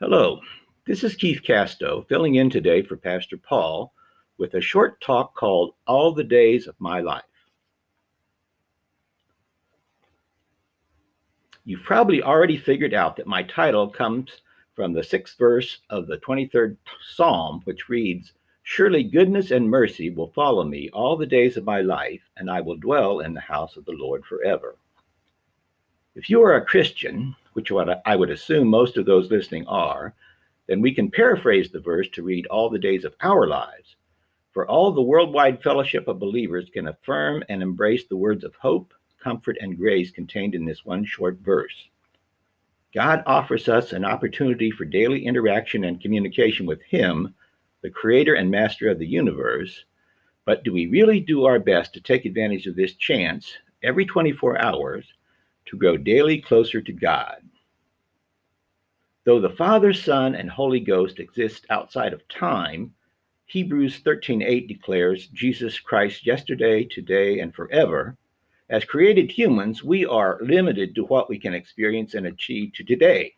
Hello, this is Keith Casto filling in today for Pastor Paul with a short talk called All the Days of My Life. You've probably already figured out that my title comes from the sixth verse of the 23rd Psalm, which reads, Surely goodness and mercy will follow me all the days of my life, and I will dwell in the house of the Lord forever. If you are a Christian, which I would assume most of those listening are, then we can paraphrase the verse to read all the days of our lives. For all the worldwide fellowship of believers can affirm and embrace the words of hope, comfort, and grace contained in this one short verse. God offers us an opportunity for daily interaction and communication with Him, the creator and master of the universe. But do we really do our best to take advantage of this chance every 24 hours to grow daily closer to God? Though the Father, Son, and Holy Ghost exist outside of time, Hebrews 13:8 declares Jesus Christ yesterday, today, and forever. As created humans, we are limited to what we can experience and achieve to today.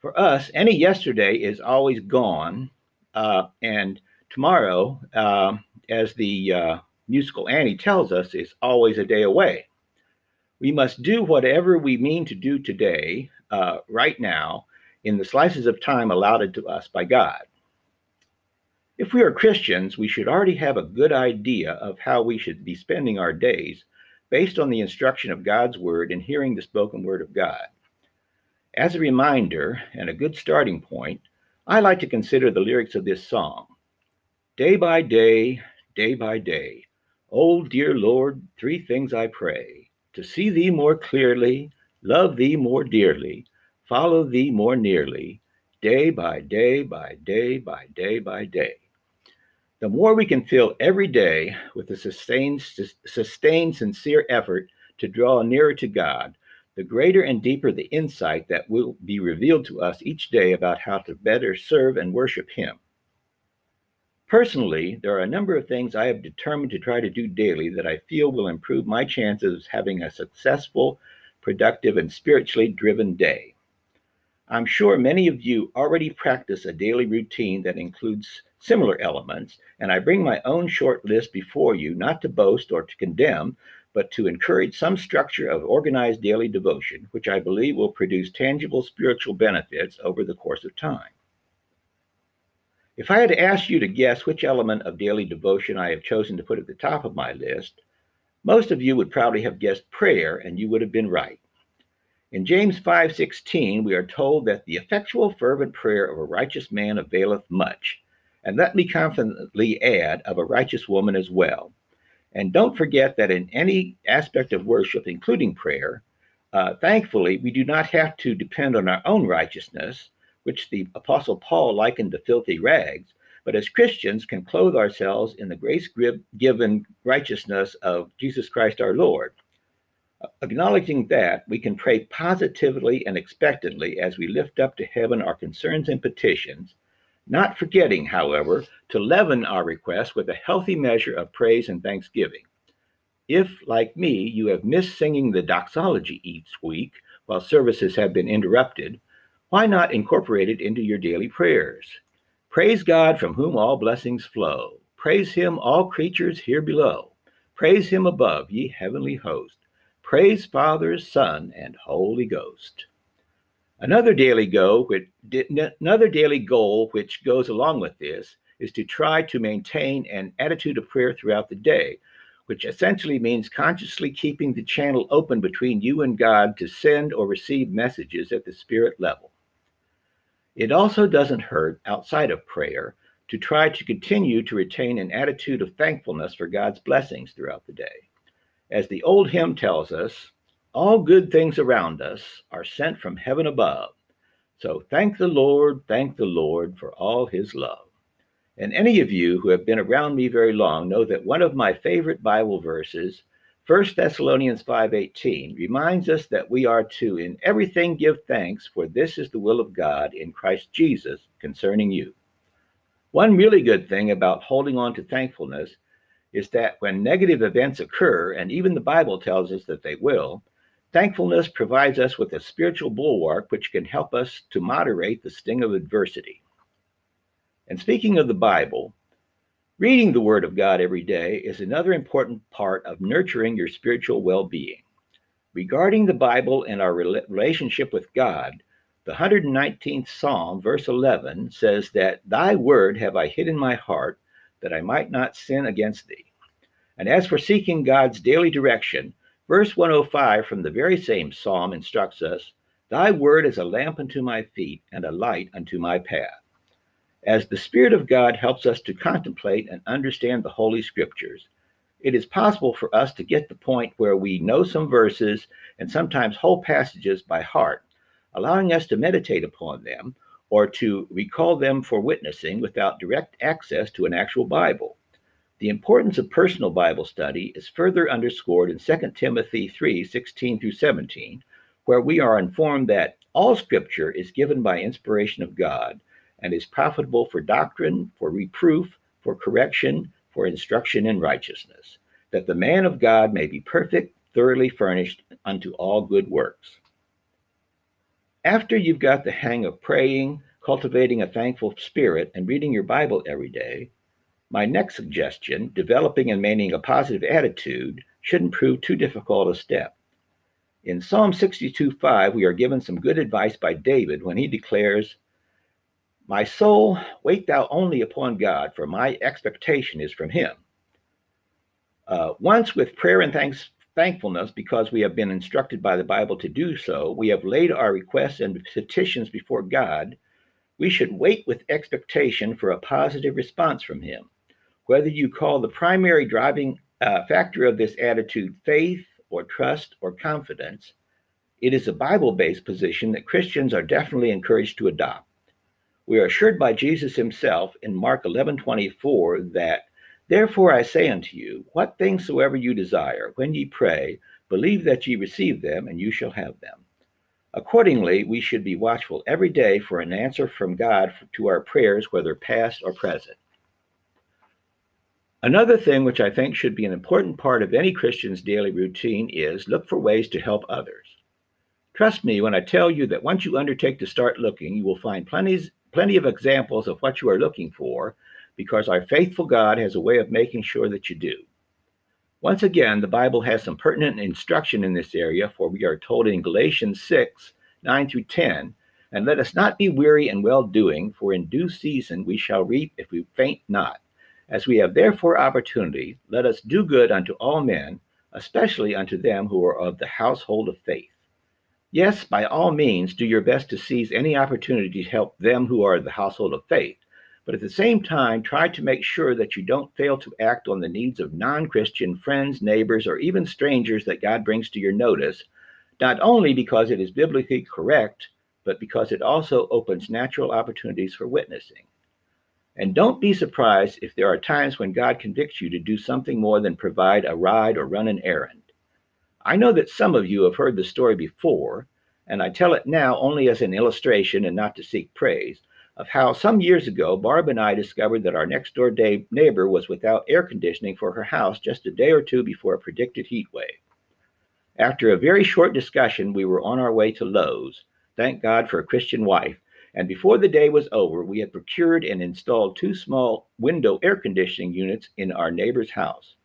For us, any yesterday is always gone, uh, and tomorrow, uh, as the uh, musical Annie tells us, is always a day away. We must do whatever we mean to do today, uh, right now, in the slices of time allotted to us by God. If we are Christians, we should already have a good idea of how we should be spending our days based on the instruction of God's word and hearing the spoken word of God. As a reminder and a good starting point, I like to consider the lyrics of this song. Day by day, day by day, oh dear Lord, three things I pray to see thee more clearly, love thee more dearly, follow thee more nearly, day by day by day by day by day. The more we can fill every day with a sustained, sustained, sincere effort to draw nearer to God, the greater and deeper the insight that will be revealed to us each day about how to better serve and worship Him. Personally, there are a number of things I have determined to try to do daily that I feel will improve my chances of having a successful, productive, and spiritually driven day. I'm sure many of you already practice a daily routine that includes similar elements, and I bring my own short list before you, not to boast or to condemn, but to encourage some structure of organized daily devotion, which I believe will produce tangible spiritual benefits over the course of time. If I had asked you to guess which element of daily devotion I have chosen to put at the top of my list, most of you would probably have guessed prayer, and you would have been right. In James 5:16 we are told that the effectual fervent prayer of a righteous man availeth much. And let me confidently add of a righteous woman as well. And don't forget that in any aspect of worship, including prayer, uh, thankfully, we do not have to depend on our own righteousness, which the Apostle Paul likened to filthy rags, but as Christians can clothe ourselves in the grace given righteousness of Jesus Christ our Lord. Acknowledging that, we can pray positively and expectantly as we lift up to heaven our concerns and petitions, not forgetting, however, to leaven our requests with a healthy measure of praise and thanksgiving. If, like me, you have missed singing the doxology each week while services have been interrupted, why not incorporate it into your daily prayers? Praise God from whom all blessings flow. Praise him, all creatures here below. Praise him above, ye heavenly host. Praise Father, Son, and Holy Ghost. Another daily go, which, another daily goal which goes along with this is to try to maintain an attitude of prayer throughout the day, which essentially means consciously keeping the channel open between you and God to send or receive messages at the spirit level. It also doesn't hurt outside of prayer to try to continue to retain an attitude of thankfulness for God's blessings throughout the day. As the old hymn tells us, all good things around us are sent from heaven above. So thank the Lord, thank the Lord for all his love. And any of you who have been around me very long know that one of my favorite Bible verses, 1 Thessalonians 5:18, reminds us that we are to in everything give thanks, for this is the will of God in Christ Jesus concerning you. One really good thing about holding on to thankfulness is that when negative events occur, and even the Bible tells us that they will, Thankfulness provides us with a spiritual bulwark which can help us to moderate the sting of adversity. And speaking of the Bible, reading the Word of God every day is another important part of nurturing your spiritual well being. Regarding the Bible and our relationship with God, the 119th Psalm, verse 11, says that Thy word have I hid in my heart, that I might not sin against thee. And as for seeking God's daily direction, verse 105 from the very same psalm instructs us Thy word is a lamp unto my feet and a light unto my path. As the Spirit of God helps us to contemplate and understand the Holy Scriptures, it is possible for us to get the point where we know some verses and sometimes whole passages by heart, allowing us to meditate upon them or to recall them for witnessing without direct access to an actual Bible. The importance of personal Bible study is further underscored in 2 Timothy 3 16 through 17, where we are informed that all Scripture is given by inspiration of God and is profitable for doctrine, for reproof, for correction, for instruction in righteousness, that the man of God may be perfect, thoroughly furnished unto all good works. After you've got the hang of praying, cultivating a thankful spirit, and reading your Bible every day, my next suggestion, developing and maintaining a positive attitude, shouldn't prove too difficult a step. In Psalm 62 5, we are given some good advice by David when he declares, my soul, wait thou only upon God, for my expectation is from him. Uh, once with prayer and thanks, thankfulness, because we have been instructed by the Bible to do so, we have laid our requests and petitions before God. We should wait with expectation for a positive response from him. Whether you call the primary driving uh, factor of this attitude faith or trust or confidence, it is a Bible based position that Christians are definitely encouraged to adopt. We are assured by Jesus himself in Mark 11 24 that, Therefore I say unto you, what things soever you desire, when ye pray, believe that ye receive them, and you shall have them. Accordingly, we should be watchful every day for an answer from God to our prayers, whether past or present. Another thing which I think should be an important part of any Christian's daily routine is look for ways to help others. Trust me when I tell you that once you undertake to start looking, you will find plenty, plenty of examples of what you are looking for because our faithful God has a way of making sure that you do. Once again, the Bible has some pertinent instruction in this area, for we are told in Galatians 6 9 through 10, and let us not be weary in well doing, for in due season we shall reap if we faint not. As we have therefore opportunity, let us do good unto all men, especially unto them who are of the household of faith. Yes, by all means, do your best to seize any opportunity to help them who are the household of faith, but at the same time, try to make sure that you don't fail to act on the needs of non Christian friends, neighbors, or even strangers that God brings to your notice, not only because it is biblically correct, but because it also opens natural opportunities for witnessing. And don't be surprised if there are times when God convicts you to do something more than provide a ride or run an errand. I know that some of you have heard the story before, and I tell it now only as an illustration and not to seek praise, of how some years ago Barb and I discovered that our next door neighbor was without air conditioning for her house just a day or two before a predicted heat wave. After a very short discussion, we were on our way to Lowe's. Thank God for a Christian wife. And before the day was over, we had procured and installed two small window air conditioning units in our neighbor's house.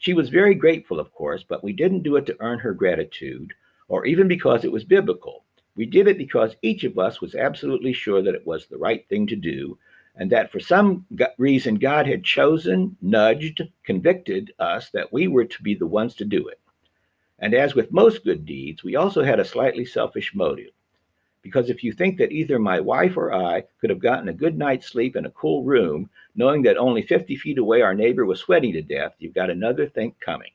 She was very grateful, of course, but we didn't do it to earn her gratitude or even because it was biblical. We did it because each of us was absolutely sure that it was the right thing to do and that for some reason God had chosen, nudged, convicted us that we were to be the ones to do it. And as with most good deeds, we also had a slightly selfish motive. Because if you think that either my wife or I could have gotten a good night's sleep in a cool room, knowing that only 50 feet away our neighbor was sweating to death, you've got another think coming.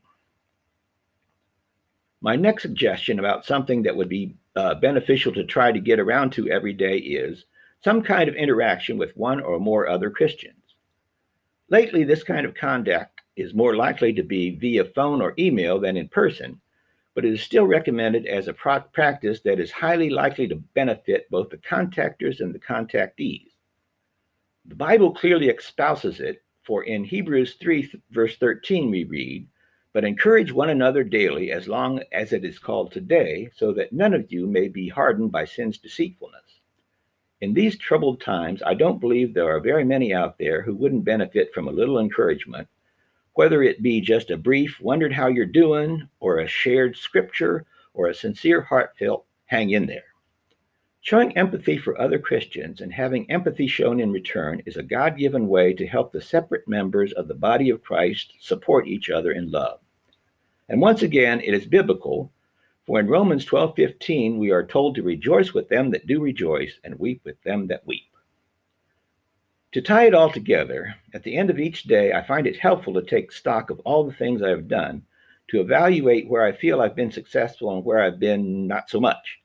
My next suggestion about something that would be uh, beneficial to try to get around to every day is some kind of interaction with one or more other Christians. Lately, this kind of conduct is more likely to be via phone or email than in person, but it is still recommended as a practice that is highly likely to benefit both the contactors and the contactees. The Bible clearly espouses it, for in Hebrews 3, verse 13, we read, But encourage one another daily as long as it is called today, so that none of you may be hardened by sin's deceitfulness. In these troubled times, I don't believe there are very many out there who wouldn't benefit from a little encouragement, whether it be just a brief, wondered how you're doing, or a shared scripture, or a sincere, heartfelt, hang in there. Showing empathy for other Christians and having empathy shown in return is a God given way to help the separate members of the body of Christ support each other in love. And once again, it is biblical, for in Romans 12:15 we are told to rejoice with them that do rejoice and weep with them that weep. To tie it all together, at the end of each day, I find it helpful to take stock of all the things I have done to evaluate where I feel I've been successful and where I've been not so much.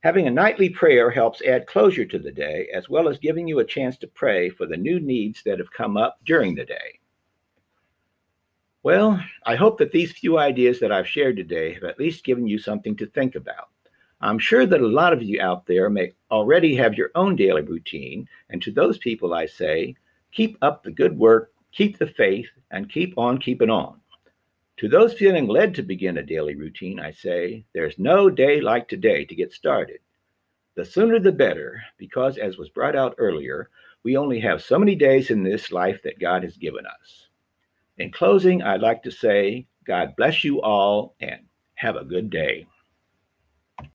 Having a nightly prayer helps add closure to the day, as well as giving you a chance to pray for the new needs that have come up during the day. Well, I hope that these few ideas that I've shared today have at least given you something to think about. I'm sure that a lot of you out there may already have your own daily routine, and to those people I say, keep up the good work, keep the faith, and keep on keeping on. To those feeling led to begin a daily routine, I say, there's no day like today to get started. The sooner the better, because as was brought out earlier, we only have so many days in this life that God has given us. In closing, I'd like to say, God bless you all and have a good day.